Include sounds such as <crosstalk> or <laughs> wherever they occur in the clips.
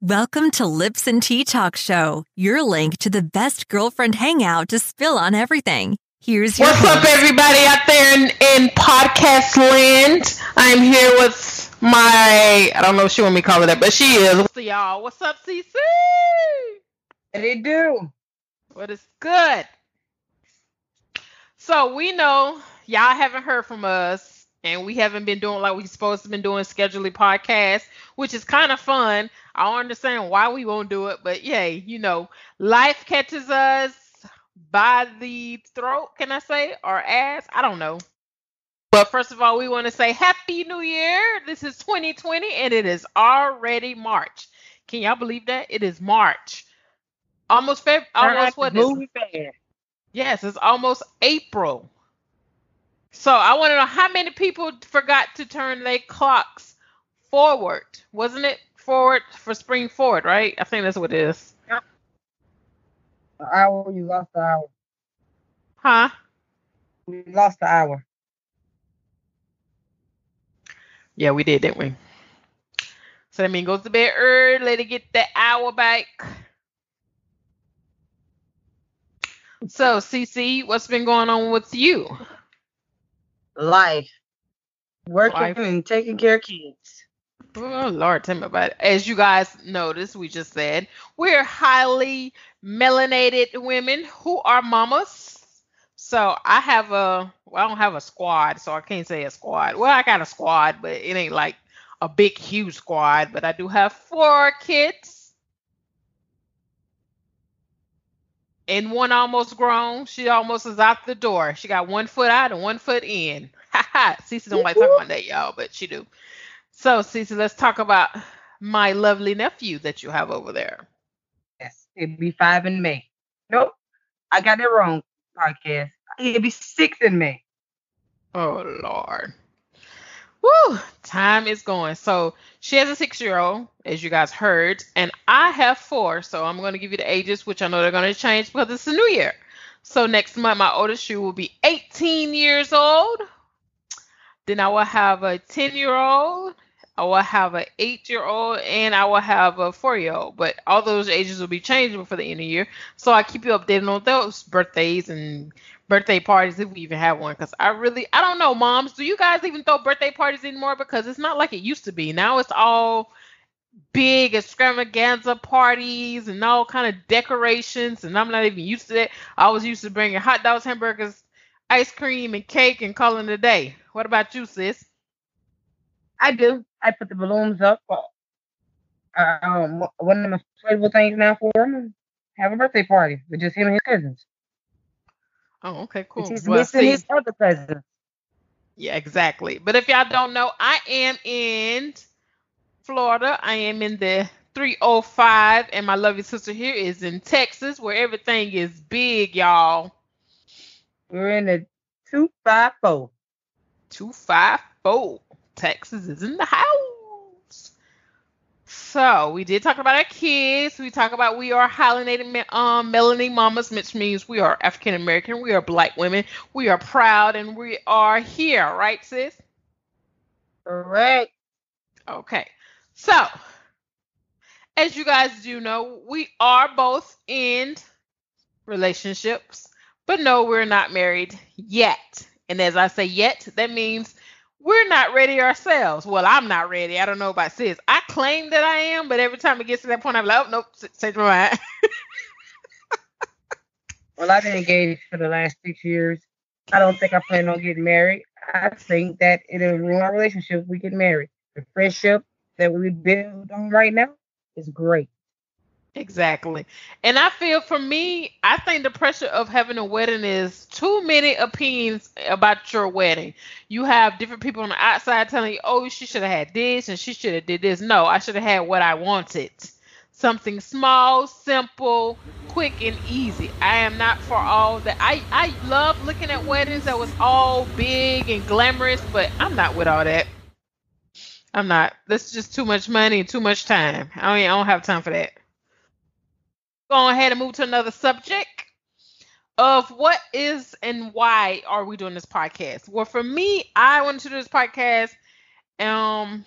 Welcome to Lips and Tea Talk Show, your link to the best girlfriend hangout to spill on everything. Here's your What's up, everybody out there in, in podcast land? I'm here with my, I don't know if she want me to call her that, but she is. What's up, y'all? What's up, CC? What they do? What is good? So we know y'all haven't heard from us, and we haven't been doing like we supposed to been doing scheduling podcasts, which is kind of fun. I don't understand why we won't do it, but yay, you know, life catches us by the throat, can I say, or ass? I don't know. But first of all, we want to say Happy New Year. This is 2020, and it is already March. Can y'all believe that? It is March. Almost February. almost what is. Yes, it's almost April. So I want to know how many people forgot to turn their clocks forward. Wasn't it forward for spring forward, right? I think that's what it is. The hour you lost the hour. Huh? We lost the hour. Yeah, we did, didn't we? So that means go to bed early to get that hour back. So, CC, what's been going on with you? Life. Working Life. and taking care of kids. Oh Lord, tell me about it. As you guys noticed, we just said we're highly melanated women who are mamas. So I have a well, I don't have a squad, so I can't say a squad. Well, I got a squad, but it ain't like a big, huge squad. But I do have four kids, and one almost grown. She almost is out the door. She got one foot out and one foot in. <laughs> Ha ha. Cece don't like talking about that, y'all, but she do. So, Cece, let's talk about my lovely nephew that you have over there. Yes. It'd be five in May. Nope. I got it wrong. Podcast. It'd be six in May. Oh Lord. Woo! Time is going. So she has a six-year-old, as you guys heard, and I have four. So I'm going to give you the ages, which I know they're going to change because it's a new year. So next month, my oldest shoe will be 18 years old. Then I will have a 10-year-old. I will have an eight-year-old, and I will have a four-year-old. But all those ages will be changing for the end of the year. So I keep you updated on those birthdays and birthday parties if we even have one because i really i don't know moms do you guys even throw birthday parties anymore because it's not like it used to be now it's all big extravaganza parties and all kind of decorations and i'm not even used to that i was used to bringing hot dogs hamburgers ice cream and cake and calling it a day what about you sis I do. I put the balloons up. Uh, um, one of my inflatable things now for him. Have a birthday party with just him and his cousins. oh okay cool He's Well, missing see- his other cousins. Yeah, exactly. But if y'all don't know, I am in Florida. I am in the 305, and my lovely sister here is in Texas, where everything is big, y'all. We're in the two five four. 254. Texas is in the house. So we did talk about our kids. We talk about we are me- um, melanin mamas, which means we are African American. We are black women. We are proud, and we are here, right, sis? Correct. Okay. So, as you guys do know, we are both in relationships, but no, we're not married yet. And as I say yet, that means we're not ready ourselves. Well, I'm not ready. I don't know about sis. I claim that I am, but every time it gets to that point, I'm like, oh, nope, change my mind. <laughs> Well, I've been engaged for the last six years. I don't think I plan on getting married. I think that in a our relationship we get married. The friendship that we build on right now is great. Exactly. And I feel for me, I think the pressure of having a wedding is too many opinions about your wedding. You have different people on the outside telling you, oh, she should have had this and she should have did this. No, I should have had what I wanted. Something small, simple, quick, and easy. I am not for all that. I, I love looking at weddings that was all big and glamorous, but I'm not with all that. I'm not. That's just too much money and too much time. I don't, I don't have time for that go ahead and move to another subject of what is and why are we doing this podcast. Well, for me, I wanted to do this podcast. Um,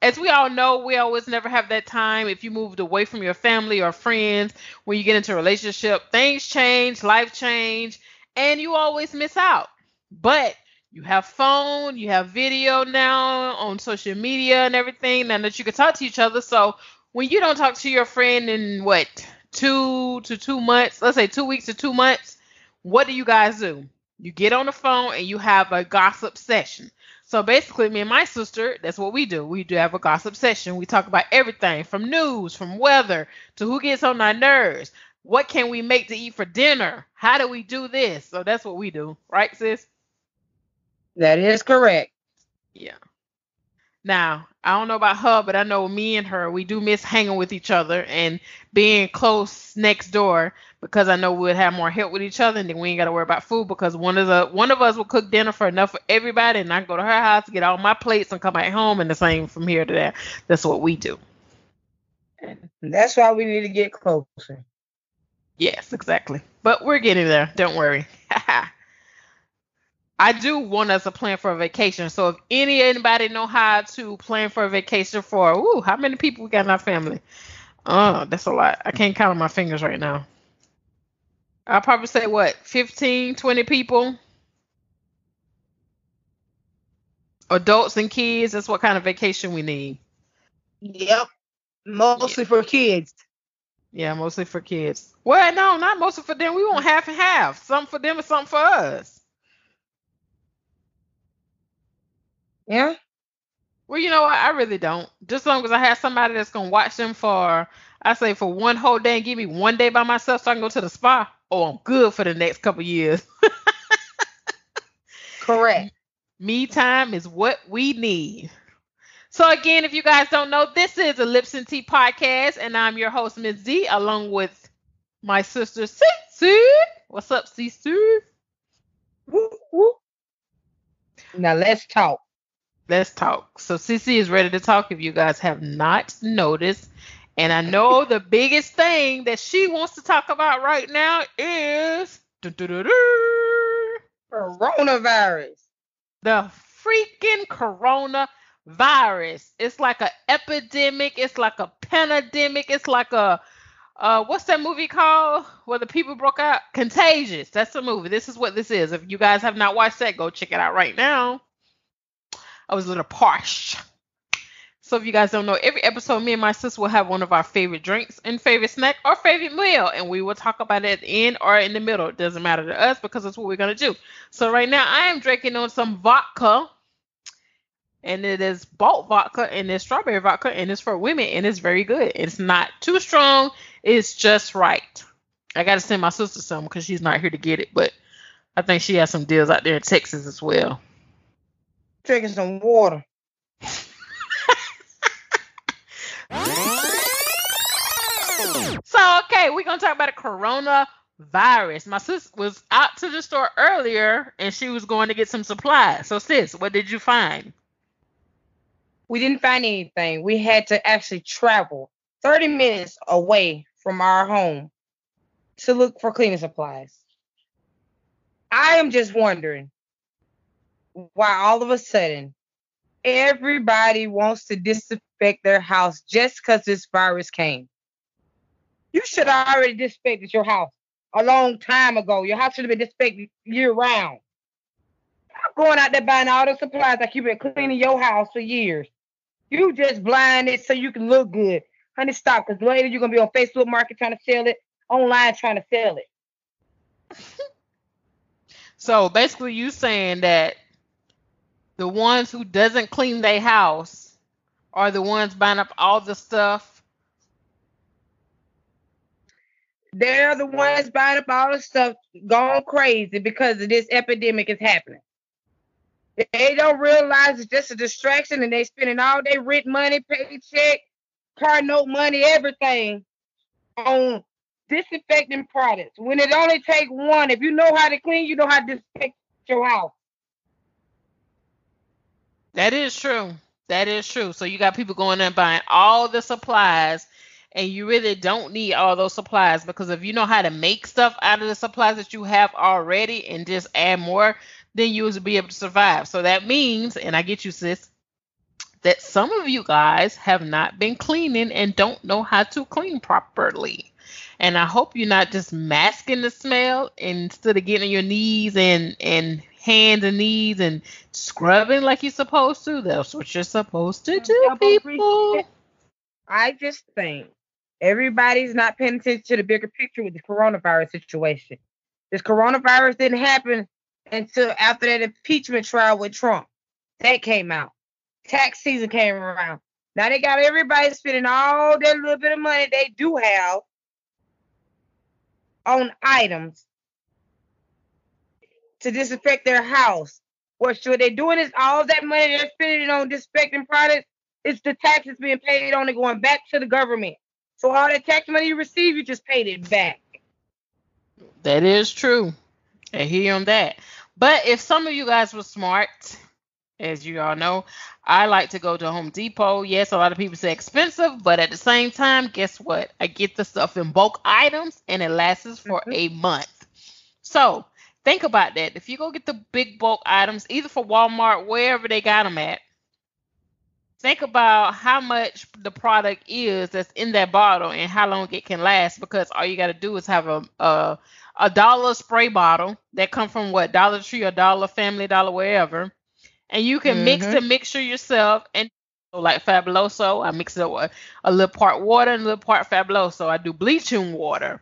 as we all know, we always never have that time. If you moved away from your family or friends, when you get into a relationship, things change, life change, and you always miss out. But you have phone, you have video now on social media and everything, and that you can talk to each other. So when you don't talk to your friend in what two to two months, let's say two weeks to two months, what do you guys do? You get on the phone and you have a gossip session. So basically, me and my sister, that's what we do. We do have a gossip session. We talk about everything from news, from weather, to who gets on our nerves. What can we make to eat for dinner? How do we do this? So that's what we do, right, sis? That is correct. Yeah. Now, I don't know about her, but I know me and her, we do miss hanging with each other and being close next door because I know we'd have more help with each other and then we ain't got to worry about food because one of the one of us will cook dinner for enough for everybody and I go to her house, get all my plates and come back home and the same from here to there. That's what we do. That's why we need to get closer. Yes, exactly. But we're getting there. Don't worry. <laughs> I do want us to plan for a vacation. So if any anybody know how to plan for a vacation for, ooh, how many people we got in our family? Oh, that's a lot. I can't count on my fingers right now. I'll probably say what, 15, 20 people? Adults and kids, that's what kind of vacation we need. Yep. Mostly yeah. for kids. Yeah, mostly for kids. Well, no, not mostly for them. We want half and half. Some for them and some for us. Yeah. Well, you know what? I really don't. Just as long as I have somebody that's gonna watch them for, I say for one whole day and give me one day by myself, so I can go to the spa. Oh, I'm good for the next couple years. <laughs> Correct. Me time is what we need. So again, if you guys don't know, this is a Lips and Tea podcast, and I'm your host, Ms. Z, along with my sister Cece. What's up, Cece? Now let's talk. Let's talk. So Cece is ready to talk if you guys have not noticed. And I know the biggest thing that she wants to talk about right now is coronavirus. The freaking coronavirus. It's like an epidemic. It's like a pandemic. It's like a uh, what's that movie called where the people broke out? Contagious. That's the movie. This is what this is. If you guys have not watched that, go check it out right now. I was a little parched. So if you guys don't know, every episode, me and my sister will have one of our favorite drinks and favorite snack or favorite meal, and we will talk about it at the end or in the middle. It doesn't matter to us because that's what we're gonna do. So right now, I am drinking on some vodka, and it is Bolt vodka and it's strawberry vodka, and it's for women, and it's very good. It's not too strong. It's just right. I gotta send my sister some because she's not here to get it, but I think she has some deals out there in Texas as well drinking some water. <laughs> so okay, we're gonna talk about a coronavirus. My sis was out to the store earlier and she was going to get some supplies. So sis, what did you find? We didn't find anything. We had to actually travel 30 minutes away from our home to look for cleaning supplies. I am just wondering why all of a sudden everybody wants to disinfect their house just because this virus came. You should have already disinfected your house a long time ago. Your house should have been disinfected year round. I'm going out there buying all the supplies like you've been cleaning your house for years. You just blind it so you can look good. Honey, stop, because later you're going to be on Facebook Market trying to sell it, online trying to sell it. <laughs> so basically you saying that the ones who doesn't clean their house are the ones buying up all the stuff. They're the ones buying up all the stuff, going crazy because of this epidemic is happening. They don't realize it's just a distraction and they spending all their rent money, paycheck, car note money, everything on disinfecting products. When it only take one, if you know how to clean, you know how to disinfect your house. That is true. That is true. So you got people going and buying all the supplies, and you really don't need all those supplies because if you know how to make stuff out of the supplies that you have already and just add more, then you will be able to survive. So that means, and I get you, sis, that some of you guys have not been cleaning and don't know how to clean properly. And I hope you're not just masking the smell instead of getting on your knees and and hands and knees and scrubbing like you're supposed to. That's what you're supposed to do, people. I just think everybody's not paying attention to the bigger picture with the coronavirus situation. This coronavirus didn't happen until after that impeachment trial with Trump. That came out. Tax season came around. Now they got everybody spending all that little bit of money they do have on items to disinfect their house. What should they doing is all that money they're spending on disinfecting products, it's the taxes being paid on it going back to the government. So all that tax money you receive, you just paid it back. That is true. I hear on that. But if some of you guys were smart, as you all know, I like to go to Home Depot. Yes, a lot of people say expensive, but at the same time, guess what? I get the stuff in bulk items and it lasts for mm-hmm. a month. So think about that. If you go get the big bulk items, either for Walmart, wherever they got them at, think about how much the product is that's in that bottle and how long it can last because all you got to do is have a, a a dollar spray bottle that come from what Dollar Tree or Dollar Family Dollar wherever, and you can mm-hmm. mix the mixture yourself. And like Fabuloso, I mix it with a little part water and a little part Fabuloso. I do bleaching water.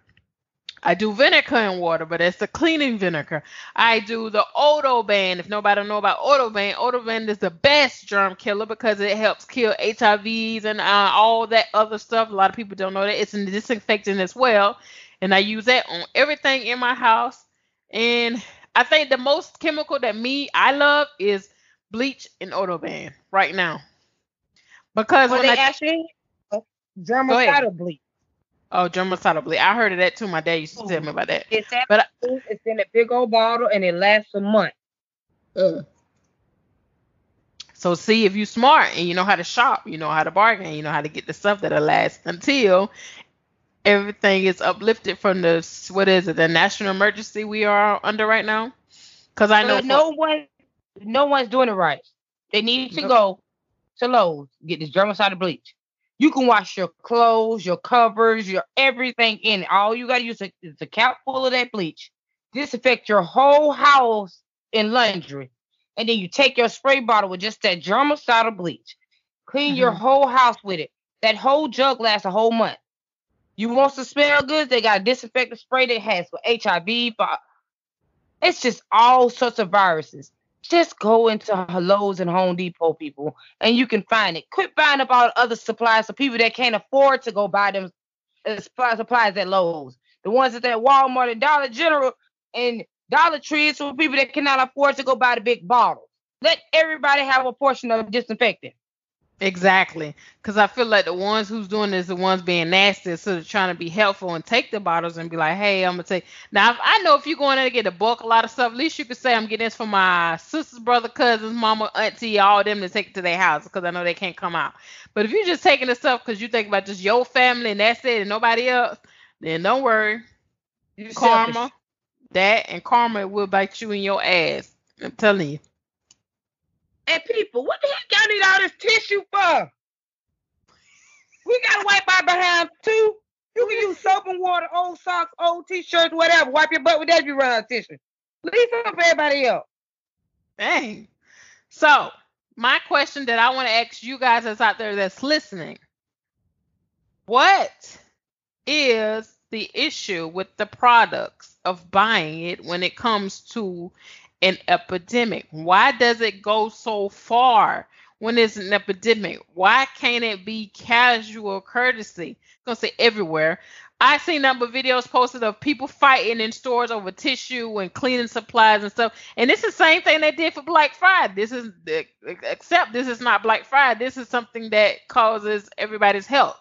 I do vinegar and water, but it's the cleaning vinegar. I do the Odoban. If nobody know about Odoban, Odoban is the best germ killer because it helps kill HIVs and uh, all that other stuff. A lot of people don't know that it's a disinfectant as well and I use that on everything in my house. And I think the most chemical that me I love is bleach and Odoban right now. Because when, when they I, actually germicidal bleach. Oh, germicidal bleach. I heard of that too. My dad used to tell me about that. It's but I, it's in a big old bottle and it lasts a month. Uh. So see if you smart and you know how to shop, you know how to bargain, you know how to get the stuff that'll last until everything is uplifted from the what is it the national emergency we are under right now because i know no one no one's doing it right they need to go to Lowe's get this germicidal bleach you can wash your clothes your covers your everything in it all you got to use is a cap full of that bleach disinfect your whole house in laundry and then you take your spray bottle with just that germicidal bleach clean mm-hmm. your whole house with it that whole jug lasts a whole month you want to smell good? They got a disinfectant spray that has for HIV. For, it's just all sorts of viruses. Just go into Lowe's and Home Depot, people, and you can find it. Quit buying up all other supplies for people that can't afford to go buy them uh, supplies at Lowe's. The ones that at Walmart and Dollar General and Dollar Tree is for people that cannot afford to go buy the big bottles. Let everybody have a portion of disinfectant. Exactly, because I feel like the ones who's doing this, the ones being nasty, sort of trying to be helpful and take the bottles and be like, "Hey, I'm gonna take." Now, if I know if you're going there to get a bulk, a lot of stuff, at least you could say, "I'm getting this for my sisters, brother, cousins, mama, auntie, all them to take it to their house," because I know they can't come out. But if you're just taking the stuff because you think about just your family and that's it and nobody else, then don't worry. You're karma, selfish. that and karma will bite you in your ass. I'm telling you. And people, what the heck y'all need all this tissue for? We gotta wipe our behind too. You can use soap and water, old socks, old t-shirts, whatever. Wipe your butt with that you run out of tissue. Leave some for everybody else. Dang. So my question that I want to ask you guys that's out there that's listening. What is the issue with the products of buying it when it comes to an epidemic? Why does it go so far when it's an epidemic? Why can't it be casual courtesy? I'm gonna say everywhere. I seen number of videos posted of people fighting in stores over tissue and cleaning supplies and stuff. And it's the same thing they did for Black Friday. This is except this is not Black Friday. This is something that causes everybody's health.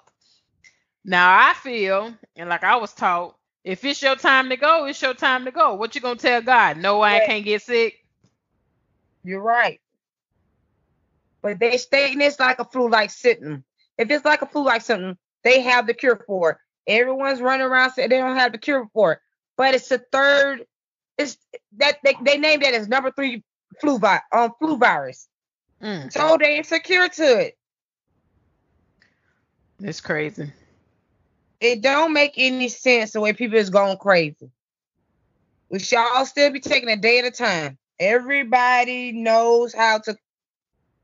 Now I feel, and like I was taught, if it's your time to go, it's your time to go. What you gonna tell God? No, I can't get sick. You're right. But they stating it's like a flu-like symptom. If it's like a flu-like symptom, they have the cure for it. Everyone's running around saying they don't have the cure for it. But it's the third. It's that they, they named that as number three flu vi- um flu virus. Mm. So they insecure to it. It's crazy. It don't make any sense the way people is going crazy. We should all still be taking a day at a time. Everybody knows how to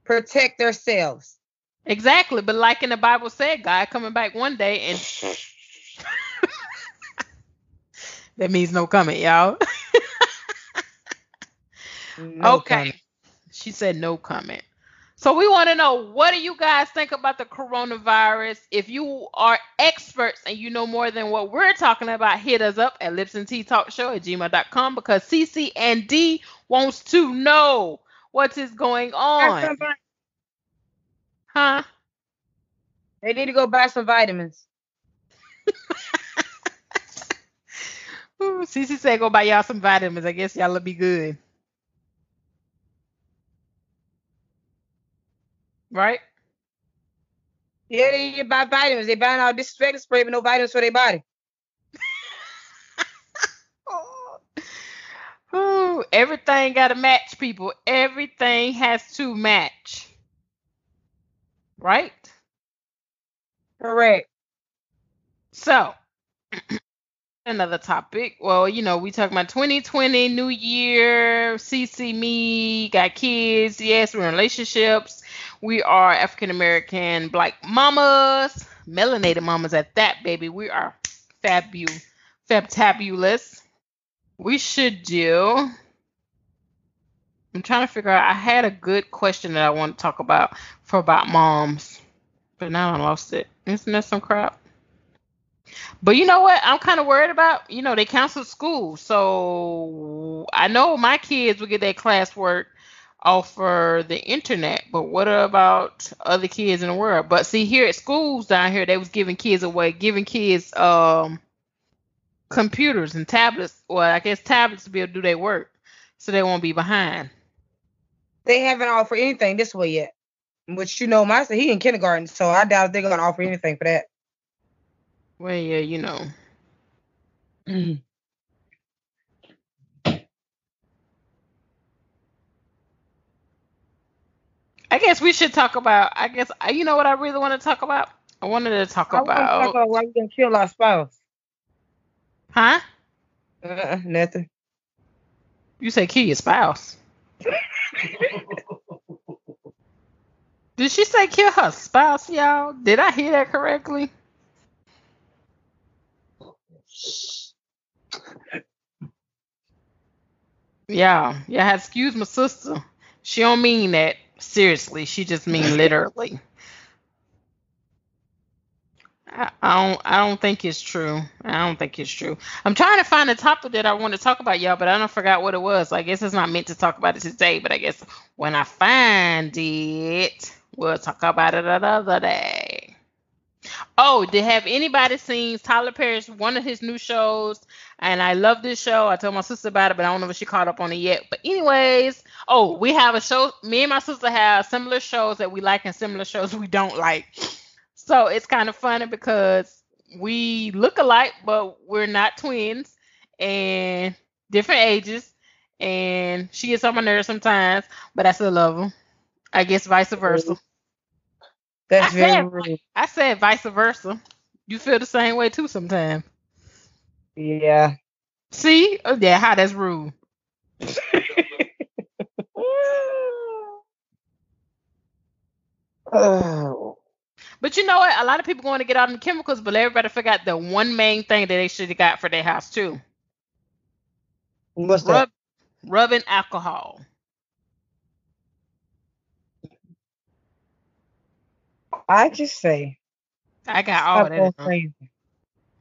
protect themselves. Exactly, but like in the Bible said, God coming back one day and <laughs> that means no comment, y'all. no <laughs> okay. Comment. She said no comment. So we want to know what do you guys think about the coronavirus? If you are experts and you know more than what we're talking about, hit us up at lips and tea talk show at gmail.com because CC and D wants to know what is going on. Huh? They need to go buy some vitamins. <laughs> CC said go buy y'all some vitamins. I guess y'all will be good. Right? Yeah, they buy vitamins. They buying all disinfectant spray, but no vitamins for their body. <laughs> oh, everything got to match, people. Everything has to match. Right? Correct. So, another topic. Well, you know, we talking about 2020, New Year, CC me, got kids. Yes, we're in relationships. We are African American black mamas, melanated mamas at that, baby. We are fabulous, fabtabulous. We should do. I'm trying to figure out. I had a good question that I want to talk about for about moms, but now I lost it. Isn't that some crap? But you know what? I'm kind of worried about. You know, they canceled school, so I know my kids will get their classwork offer the internet, but what about other kids in the world? But see, here at schools down here, they was giving kids away, giving kids um computers and tablets. Well, I guess tablets to be able to do their work, so they won't be behind. They haven't offered anything this way yet. Which you know, my son he in kindergarten, so I doubt they're gonna offer anything for that. Well, yeah, you know. I guess we should talk about. I guess uh, you know what I really want to talk about. I wanted to talk I about. talk about why we gonna kill our spouse. Huh? Uh, nothing. You say kill your spouse. <laughs> Did she say kill her spouse, y'all? Did I hear that correctly? Yeah, yeah. Excuse my sister. She don't mean that seriously. She just mean <laughs> literally. I, I don't I don't think it's true. I don't think it's true. I'm trying to find a topic that I want to talk about, y'all, but I don't forgot what it was. I guess it's not meant to talk about it today, but I guess when I find it, we'll talk about it another day. Oh, did have anybody seen Tyler Perry's one of his new shows? And I love this show. I told my sister about it, but I don't know if she caught up on it yet. But anyways, oh, we have a show. Me and my sister have similar shows that we like and similar shows <laughs> we don't like. So it's kind of funny because we look alike, but we're not twins and different ages. And she gets on my nerves sometimes, but I still love her. I guess vice versa. That's I very said, rude. I said vice versa. You feel the same way too sometimes. Yeah. See? Oh, yeah, how that's rude. <laughs> oh. But you know what? A lot of people going to get out on the chemicals, but everybody forgot the one main thing that they should have got for their house too. What's Rub, that? Rubbing alcohol. I just say. I got all that. Crazy.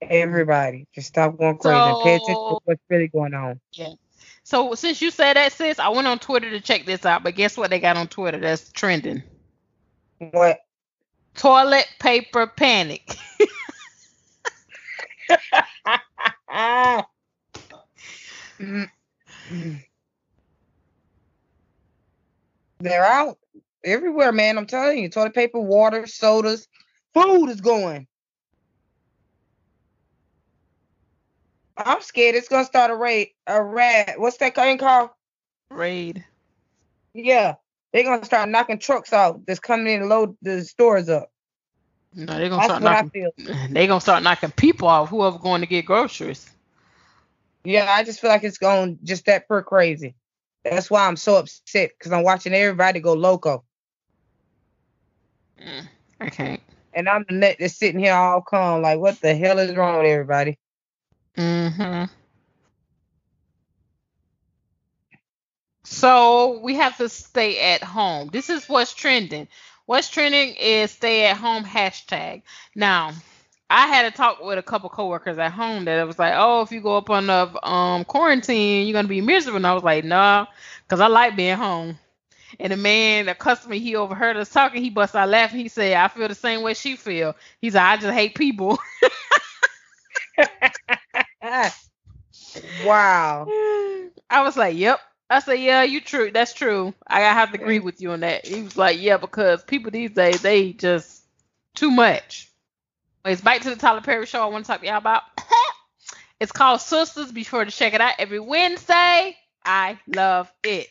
Everybody, just stop going crazy. So, Pay attention to what's really going on. Yeah. So since you said that, sis, I went on Twitter to check this out. But guess what they got on Twitter that's trending? What? Toilet paper panic. <laughs> Mm. They're out everywhere, man. I'm telling you, toilet paper, water, sodas, food is going. I'm scared it's gonna start a raid. A rat. What's that thing called? Raid. Yeah, They're gonna start knocking trucks out that's coming in to load the stores up. No, they're gonna That's start knocking. feel. <laughs> They gonna start knocking people off. Whoever going to get groceries. Yeah, I just feel like it's going just that per crazy. That's why I'm so upset because I'm watching everybody go loco, Mm, I and I'm the nut that's sitting here all calm, like, what the hell is wrong with everybody? hmm So we have to stay at home. This is what's trending. What's trending is stay at home hashtag. Now, I had a talk with a couple coworkers at home that it was like, oh, if you go up on the um quarantine, you're gonna be miserable. And I was like, nah, because I like being home. And the man, the customer, he overheard us talking. He bust out laughing. He said, I feel the same way she feel. He's like, I just hate people. <laughs> <laughs> wow. I was like, "Yep." I said, "Yeah, you true. That's true. I have to agree with you on that." He was like, "Yeah, because people these days they just too much." It's back to the Tyler Perry show. I want to talk to y'all about. <coughs> it's called Sisters. Be sure to check it out every Wednesday. I love it.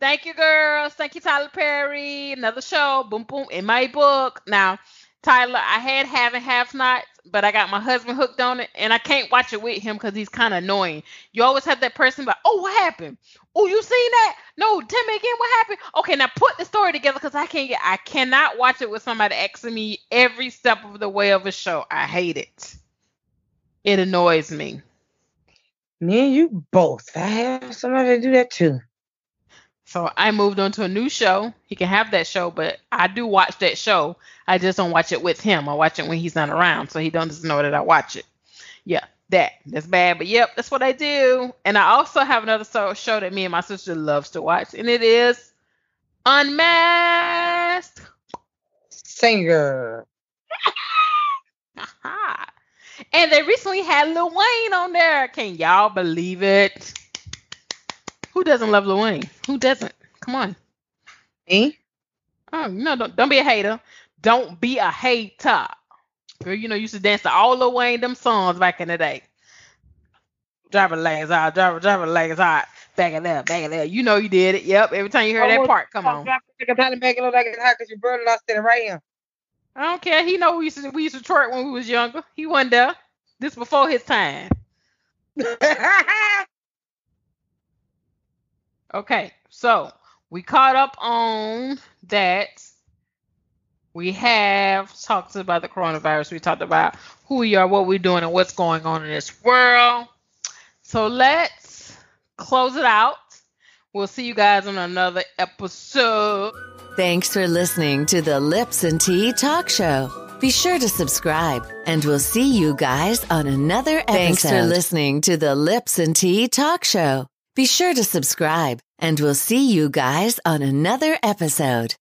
Thank you, girls. Thank you, Tyler Perry. Another show. Boom, boom. In my book. Now, Tyler, I had having half nights, but I got my husband hooked on it, and I can't watch it with him because he's kind of annoying. You always have that person like, oh, what happened? Oh, you seen that? No, tell me again what happened. Okay, now put the story together because I can't get, I cannot watch it with somebody asking me every step of the way of a show. I hate it. It annoys me. Me and you both. I have somebody to do that too. So I moved on to a new show. He can have that show, but I do watch that show. I just don't watch it with him. I watch it when he's not around, so he doesn't know that I watch it. Yeah, that that's bad, but yep, that's what I do. And I also have another so- show that me and my sister loves to watch, and it is Unmasked. Singer. <laughs> And they recently had Lil Wayne on there. Can y'all believe it? Who doesn't love Lil Wayne? Who doesn't? Come on. Me? Oh no, don't don't be a hater. Don't be a hater. Girl, you know you used to dance to all Lil Wayne them songs back in the day. Driver legs out, driver driver legs out, back it up, back it up. You know you did it. Yep. Every time you heard that part, come on. Drop it, I'm back it look hot because your brother lost it right here. I don't care. He know we used to we used to twerk when we was younger. He wasn't there. This before his time. <laughs> Okay, so we caught up on that. We have talked about the coronavirus. We talked about who we are, what we're doing, and what's going on in this world. So let's close it out. We'll see you guys on another episode. Thanks for listening to the Lips and Tea Talk Show. Be sure to subscribe, and we'll see you guys on another episode. Thanks for listening to the Lips and Tea Talk Show. Be sure to subscribe, and we'll see you guys on another episode.